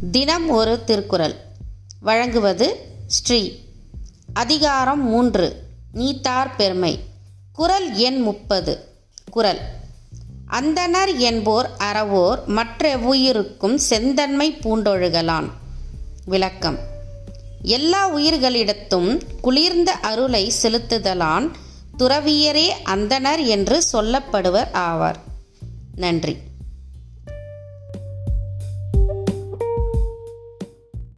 தினம் ஒரு திருக்குறள். வழங்குவது ஸ்ரீ. அதிகாரம் மூன்று. நீத்தார் பெருமை. குறள் எண் முப்பது. குறள் அந்தணர் என்போர் அறவோர் மற்ற உயிருக்கும் செந்தன்மை பூண்டொழுகலான் விளக்கம். எல்லா உயிர்களிடத்தும் குளிர்ந்த அருளை செலுத்துதலான் துறவியரே அந்தணர் என்று சொல்லப்படுவர் ஆவார். நன்றி.